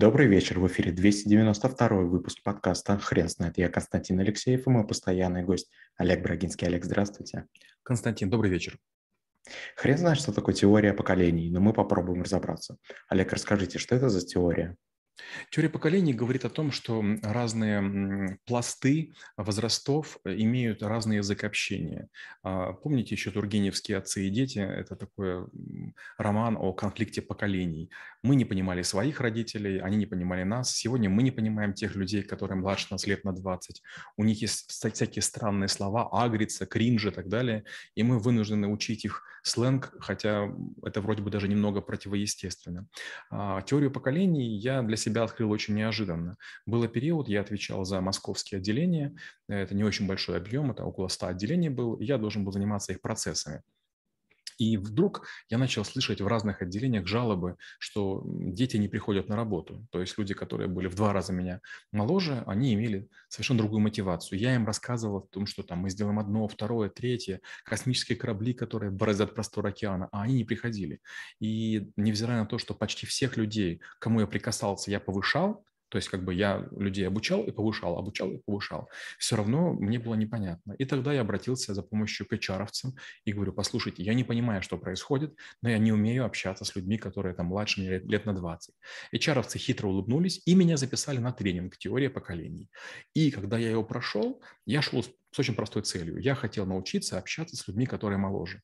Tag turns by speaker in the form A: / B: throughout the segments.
A: Добрый вечер, в эфире 292 выпуск подкаста «Хрен знает». Я Константин Алексеев и мой постоянный гость Олег Брагинский. Олег, здравствуйте.
B: Константин, добрый вечер.
A: Хрен знает, что такое теория поколений, но мы попробуем разобраться. Олег, расскажите, что это за теория?
B: Теория поколений говорит о том, что разные пласты возрастов имеют разный язык общения. А, помните еще Тургеневские «Отцы и дети» – это такой роман о конфликте поколений. Мы не понимали своих родителей, они не понимали нас. Сегодня мы не понимаем тех людей, которые младше нас лет на 20. У них есть всякие странные слова, агрица, кринж и так далее, и мы вынуждены учить их сленг, хотя это вроде бы даже немного противоестественно. А, теорию поколений я для себя открыл очень неожиданно. Был период, я отвечал за московские отделения, это не очень большой объем, это около 100 отделений был, я должен был заниматься их процессами. И вдруг я начал слышать в разных отделениях жалобы, что дети не приходят на работу. То есть люди, которые были в два раза меня моложе, они имели совершенно другую мотивацию. Я им рассказывал о том, что там мы сделаем одно, второе, третье, космические корабли, которые бороздят простор океана, а они не приходили. И невзирая на то, что почти всех людей, кому я прикасался, я повышал, то есть как бы я людей обучал и повышал, обучал и повышал. Все равно мне было непонятно. И тогда я обратился за помощью к hr и говорю, послушайте, я не понимаю, что происходит, но я не умею общаться с людьми, которые там младше меня лет, лет на 20. hr хитро улыбнулись и меня записали на тренинг «Теория поколений». И когда я его прошел, я шел с очень простой целью. Я хотел научиться общаться с людьми, которые моложе.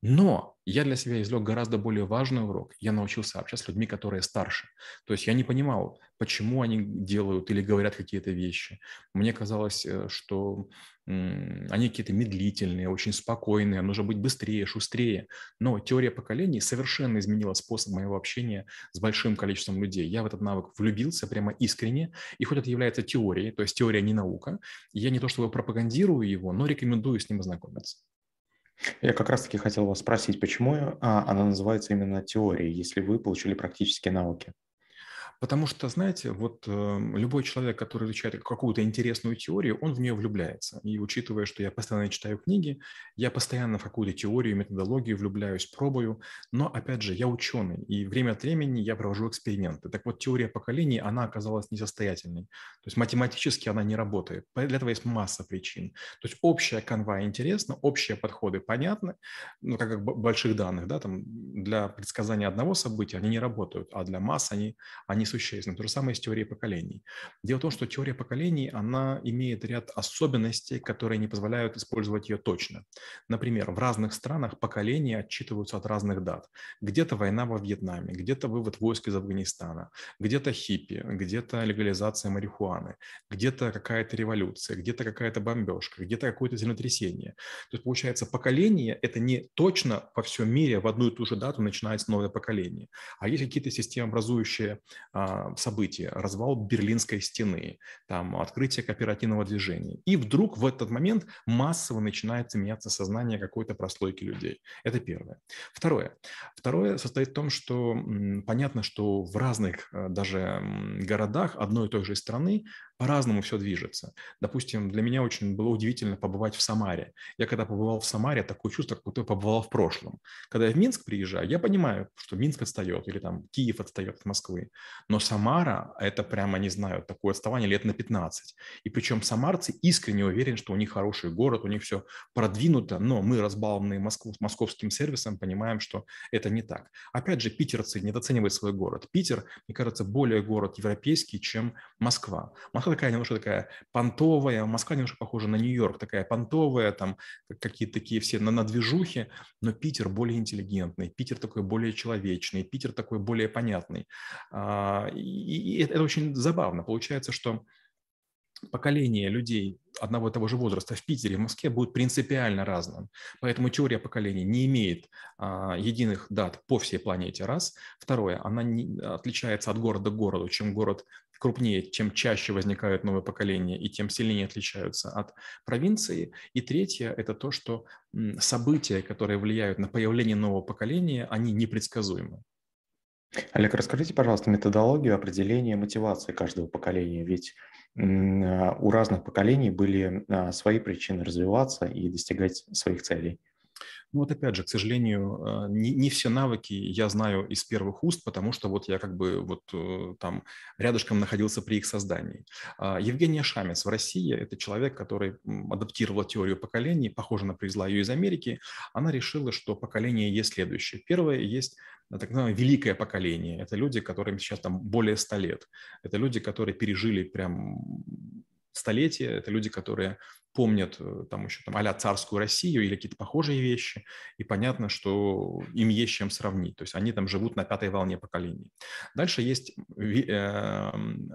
B: Но я для себя извлек гораздо более важный урок. Я научился общаться с людьми, которые старше. То есть я не понимал, почему они делают или говорят какие-то вещи. Мне казалось, э, что они какие-то медлительные, очень спокойные, нужно быть быстрее, шустрее. Но теория поколений совершенно изменила способ моего общения с большим количеством людей. Я в этот навык влюбился прямо искренне, и хоть это является теорией, то есть теория не наука, я не то чтобы пропагандирую его, но рекомендую с ним ознакомиться.
A: Я как раз-таки хотел вас спросить, почему а, она называется именно теорией, если вы получили практические науки?
B: Потому что, знаете, вот э, любой человек, который изучает какую-то интересную теорию, он в нее влюбляется. И учитывая, что я постоянно читаю книги, я постоянно в какую-то теорию, методологию влюбляюсь, пробую. Но, опять же, я ученый, и время от времени я провожу эксперименты. Так вот, теория поколений, она оказалась несостоятельной. То есть математически она не работает. Для этого есть масса причин. То есть общая канва интересна, общие подходы понятны, ну, как, как больших данных, да, там для предсказания одного события они не работают, а для масс они, они несущественно. То же самое с теорией поколений. Дело в том, что теория поколений, она имеет ряд особенностей, которые не позволяют использовать ее точно. Например, в разных странах поколения отчитываются от разных дат. Где-то война во Вьетнаме, где-то вывод войск из Афганистана, где-то хиппи, где-то легализация марихуаны, где-то какая-то революция, где-то какая-то бомбежка, где-то какое-то землетрясение. То есть, получается, поколение – это не точно во всем мире в одну и ту же дату начинается новое поколение, а есть какие-то системообразующие а, события, развал Берлинской стены, там, открытие кооперативного движения. И вдруг в этот момент массово начинается меняться сознание какой-то прослойки людей. Это первое. Второе. Второе состоит в том, что понятно, что в разных э, даже городах одной и той же страны по-разному все движется. Допустим, для меня очень было удивительно побывать в Самаре. Я когда побывал в Самаре, такое чувство, как будто я побывал в прошлом. Когда я в Минск приезжаю, я понимаю, что Минск отстает или там Киев отстает от Москвы. Но Самара – это прямо, не знаю, такое отставание лет на 15. И причем самарцы искренне уверены, что у них хороший город, у них все продвинуто, но мы, разбалованные Москву, московским сервисом, понимаем, что это не так. Опять же, питерцы недооценивают свой город. Питер, мне кажется, более город европейский, чем Москва. Москва Москва такая немножко такая понтовая, Москва немножко похожа на Нью-Йорк, такая понтовая, там какие-то такие все на, на движухе, но Питер более интеллигентный, Питер такой более человечный, Питер такой более понятный. А, и, и это очень забавно. Получается, что поколение людей одного и того же возраста в Питере, в Москве будет принципиально разным. Поэтому теория поколений не имеет а, единых дат по всей планете, раз. Второе, она не, отличается от города к городу. Чем город крупнее, чем чаще возникают новые поколения и тем сильнее отличаются от провинции. И третье – это то, что события, которые влияют на появление нового поколения, они непредсказуемы.
A: Олег, расскажите, пожалуйста, методологию определения мотивации каждого поколения. Ведь у разных поколений были а, свои причины развиваться и достигать своих целей.
B: Ну вот опять же, к сожалению, э, не, не все навыки я знаю из первых уст, потому что вот я как бы вот э, там рядышком находился при их создании. А, Евгения Шамец в России – это человек, который адаптировал теорию поколений, похоже, она привезла ее из Америки. Она решила, что поколение есть следующее. Первое есть так называемое великое поколение. Это люди, которым сейчас там более 100 лет. Это люди, которые пережили прям столетия. Это люди, которые помнят э, там еще там а царскую Россию или какие-то похожие вещи, и понятно, что им есть чем сравнить. То есть они там живут на пятой волне поколений. Дальше есть эм,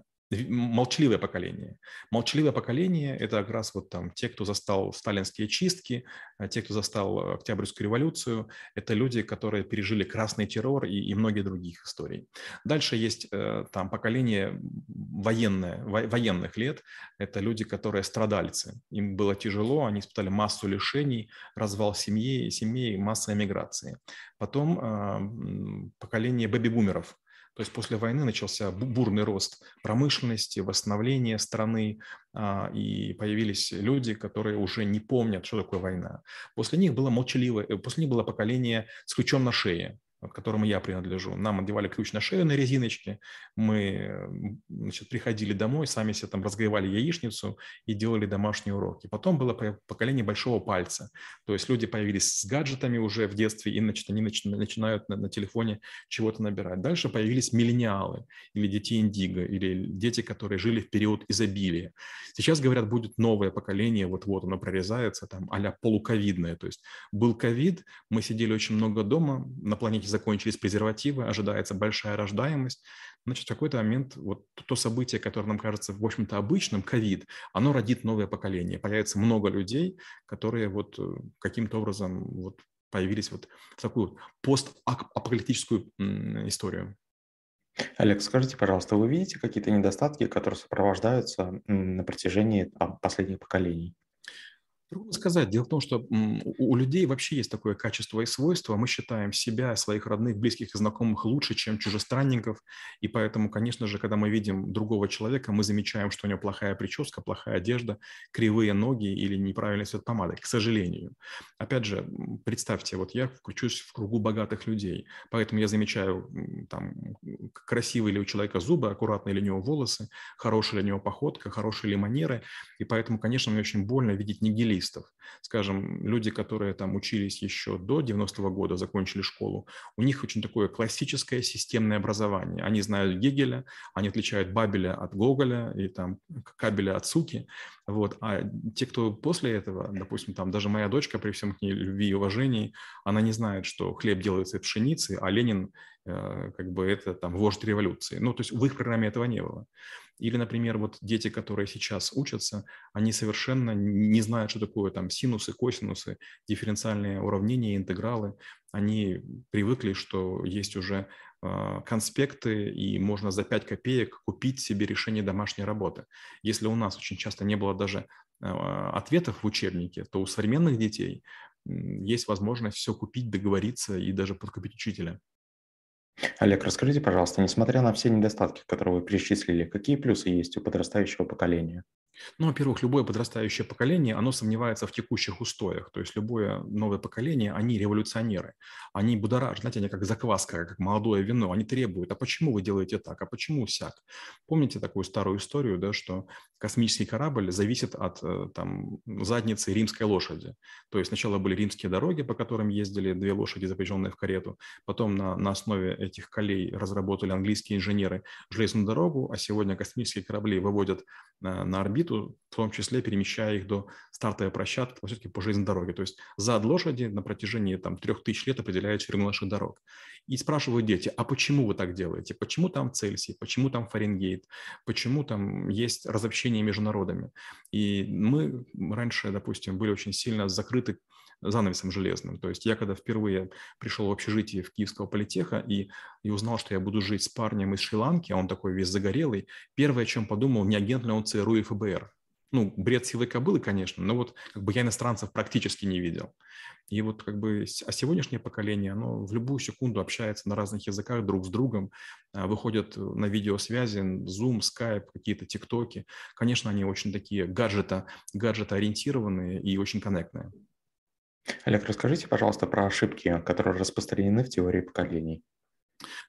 B: молчаливое поколение. Молчаливое поколение – это как раз вот там те, кто застал сталинские чистки, а те, кто застал Октябрьскую революцию. Это люди, которые пережили красный террор и, и многие других историй. Дальше есть э, там поколение военное, во, военных лет. Это люди, которые страдальцы. Им было тяжело, они испытали массу лишений, развал семьи, семей, масса эмиграции. Потом э, поколение бэби-бумеров – то есть после войны начался бурный рост промышленности, восстановления страны, а, и появились люди, которые уже не помнят, что такое война. После них было молчаливое, э, после них было поколение с ключом на шее к которому я принадлежу. Нам одевали ключ на шею на резиночке, мы значит, приходили домой, сами себе там разгревали яичницу и делали домашние уроки. Потом было поколение большого пальца, то есть люди появились с гаджетами уже в детстве и значит, они начинают на, на телефоне чего-то набирать. Дальше появились миллениалы или дети индиго, или дети, которые жили в период изобилия. Сейчас, говорят, будет новое поколение, вот-вот оно прорезается, там а полуковидное, то есть был ковид, мы сидели очень много дома, на планете закончились презервативы, ожидается большая рождаемость, значит, в какой-то момент вот то событие, которое нам кажется, в общем-то, обычным, ковид, оно родит новое поколение. Появится много людей, которые вот э, каким-то образом вот появились вот в такую постапокалиптическую историю.
A: Олег, скажите, пожалуйста, вы видите какие-то недостатки, которые сопровождаются на протяжении последних поколений?
B: Трудно сказать. Дело в том, что у людей вообще есть такое качество и свойство. Мы считаем себя, своих родных, близких и знакомых лучше, чем чужестранников. И поэтому, конечно же, когда мы видим другого человека, мы замечаем, что у него плохая прическа, плохая одежда, кривые ноги или неправильный цвет помады, к сожалению. Опять же, представьте, вот я включусь в кругу богатых людей, поэтому я замечаю, там, красивые ли у человека зубы, аккуратные ли у него волосы, хорошая ли у него походка, хорошие ли манеры. И поэтому, конечно, мне очень больно видеть нигилист специалистов. Скажем, люди, которые там учились еще до 90-го года, закончили школу, у них очень такое классическое системное образование. Они знают Гегеля, они отличают Бабеля от Гоголя и там Кабеля от Суки. Вот. А те, кто после этого, допустим, там даже моя дочка, при всем к ней любви и уважении, она не знает, что хлеб делается из пшеницы, а Ленин как бы это там вождь революции. Ну, то есть в их программе этого не было. Или, например, вот дети, которые сейчас учатся, они совершенно не знают, что такое там синусы, косинусы, дифференциальные уравнения, интегралы. Они привыкли, что есть уже а, конспекты, и можно за 5 копеек купить себе решение домашней работы. Если у нас очень часто не было даже а, ответов в учебнике, то у современных детей есть возможность все купить, договориться и даже подкупить учителя.
A: Олег, расскажите, пожалуйста, несмотря на все недостатки, которые вы перечислили, какие плюсы есть у подрастающего поколения?
B: Ну, во-первых, любое подрастающее поколение, оно сомневается в текущих устоях. То есть любое новое поколение, они революционеры. Они будоражат, знаете, они как закваска, как молодое вино. Они требуют, а почему вы делаете так, а почему сяк? Помните такую старую историю, да, что космический корабль зависит от э, там, задницы римской лошади. То есть сначала были римские дороги, по которым ездили две лошади, запряженные в карету. Потом на, на основе этих колей разработали английские инженеры железную дорогу, а сегодня космические корабли выводят на, на орбиту орбиту, в том числе перемещая их до стартовой площадки все-таки по железной дороге. То есть зад лошади на протяжении там, трех тысяч лет определяет ширину наших дорог. И спрашивают дети, а почему вы так делаете? Почему там Цельсий? Почему там Фаренгейт? Почему там есть разобщение между народами? И мы раньше, допустим, были очень сильно закрыты занавесом железным. То есть я когда впервые пришел в общежитие в Киевского политеха и, и узнал, что я буду жить с парнем из Шри-Ланки, а он такой весь загорелый, первое, о чем подумал, не агент ли он ЦРУ и ФБР. Ну, бред силы кобылы, конечно, но вот как бы я иностранцев практически не видел. И вот как бы а сегодняшнее поколение, оно в любую секунду общается на разных языках друг с другом, а, выходят на видеосвязи, Zoom, Skype, какие-то ТикТоки. Конечно, они очень такие гаджета, гаджета ориентированные и очень коннектные.
A: Олег, расскажите, пожалуйста, про ошибки, которые распространены в теории поколений.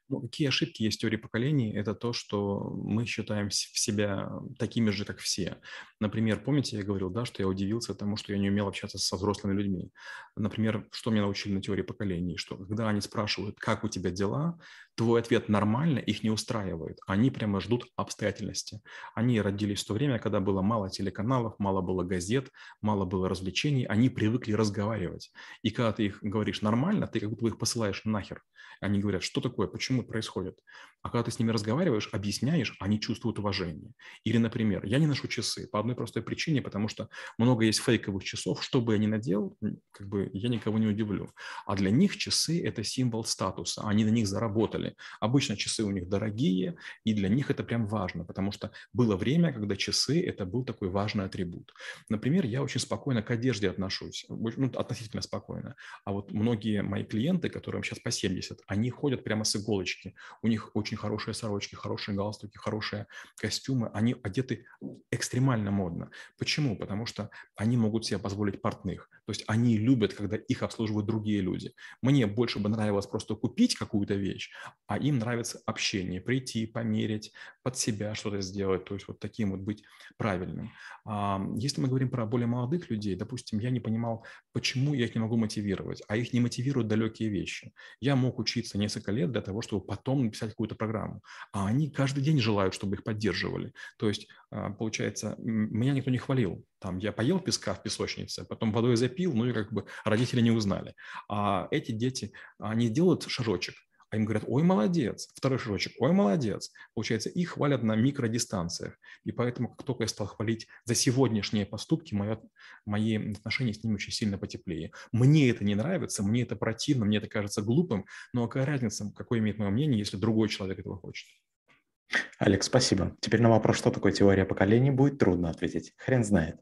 B: Ну, какие ошибки есть в теории поколений? Это то, что мы считаем себя такими же, как все. Например, помните, я говорил, да, что я удивился тому, что я не умел общаться со взрослыми людьми. Например, что меня научили на теории поколений? Что когда они спрашивают, как у тебя дела, твой ответ нормально, их не устраивает. Они прямо ждут обстоятельности. Они родились в то время, когда было мало телеканалов, мало было газет, мало было развлечений. Они привыкли разговаривать. И когда ты их говоришь нормально, ты как будто их посылаешь нахер. Они говорят, что такое, почему это происходит. А когда ты с ними разговариваешь, объясняешь, они чувствуют уважение. Или, например, я не ношу часы по одной простой причине, потому что много есть фейковых часов, что бы я ни надел, как бы я никого не удивлю. А для них часы – это символ статуса, они на них заработали. Обычно часы у них дорогие, и для них это прям важно, потому что было время, когда часы – это был такой важный атрибут. Например, я очень спокойно к одежде отношусь, ну, относительно спокойно. А вот многие мои клиенты, которым сейчас по 70, они ходят прямо с иголочки. У них очень хорошие сорочки, хорошие галстуки, хорошие костюмы. Они одеты экстремально модно. Почему? Потому что они могут себе позволить портных. То есть они любят, когда их обслуживают другие люди. Мне больше бы нравилось просто купить какую-то вещь, а им нравится общение, прийти, померить, под себя что-то сделать, то есть вот таким вот быть правильным. Если мы говорим про более молодых людей, допустим, я не понимал, почему я их не могу мотивировать, а их не мотивируют далекие вещи. Я мог учиться несколько лет для того, чтобы потом написать какую-то программу, а они каждый день желают, чтобы их поддерживали. То есть, а, получается, меня никто не хвалил. Там я поел песка в песочнице, потом водой запил, ну и как бы родители не узнали. А эти дети, они делают шажочек, а им говорят, ой, молодец, второй шажочек, ой, молодец. Получается, их хвалят на микродистанциях. И поэтому, как только я стал хвалить за сегодняшние поступки, мои, мои отношения с ними очень сильно потеплее. Мне это не нравится, мне это противно, мне это кажется глупым, но какая разница, какое имеет мое мнение, если другой человек этого хочет?
A: Алекс, спасибо. Теперь на вопрос, что такое теория поколений, будет трудно ответить. Хрен знает.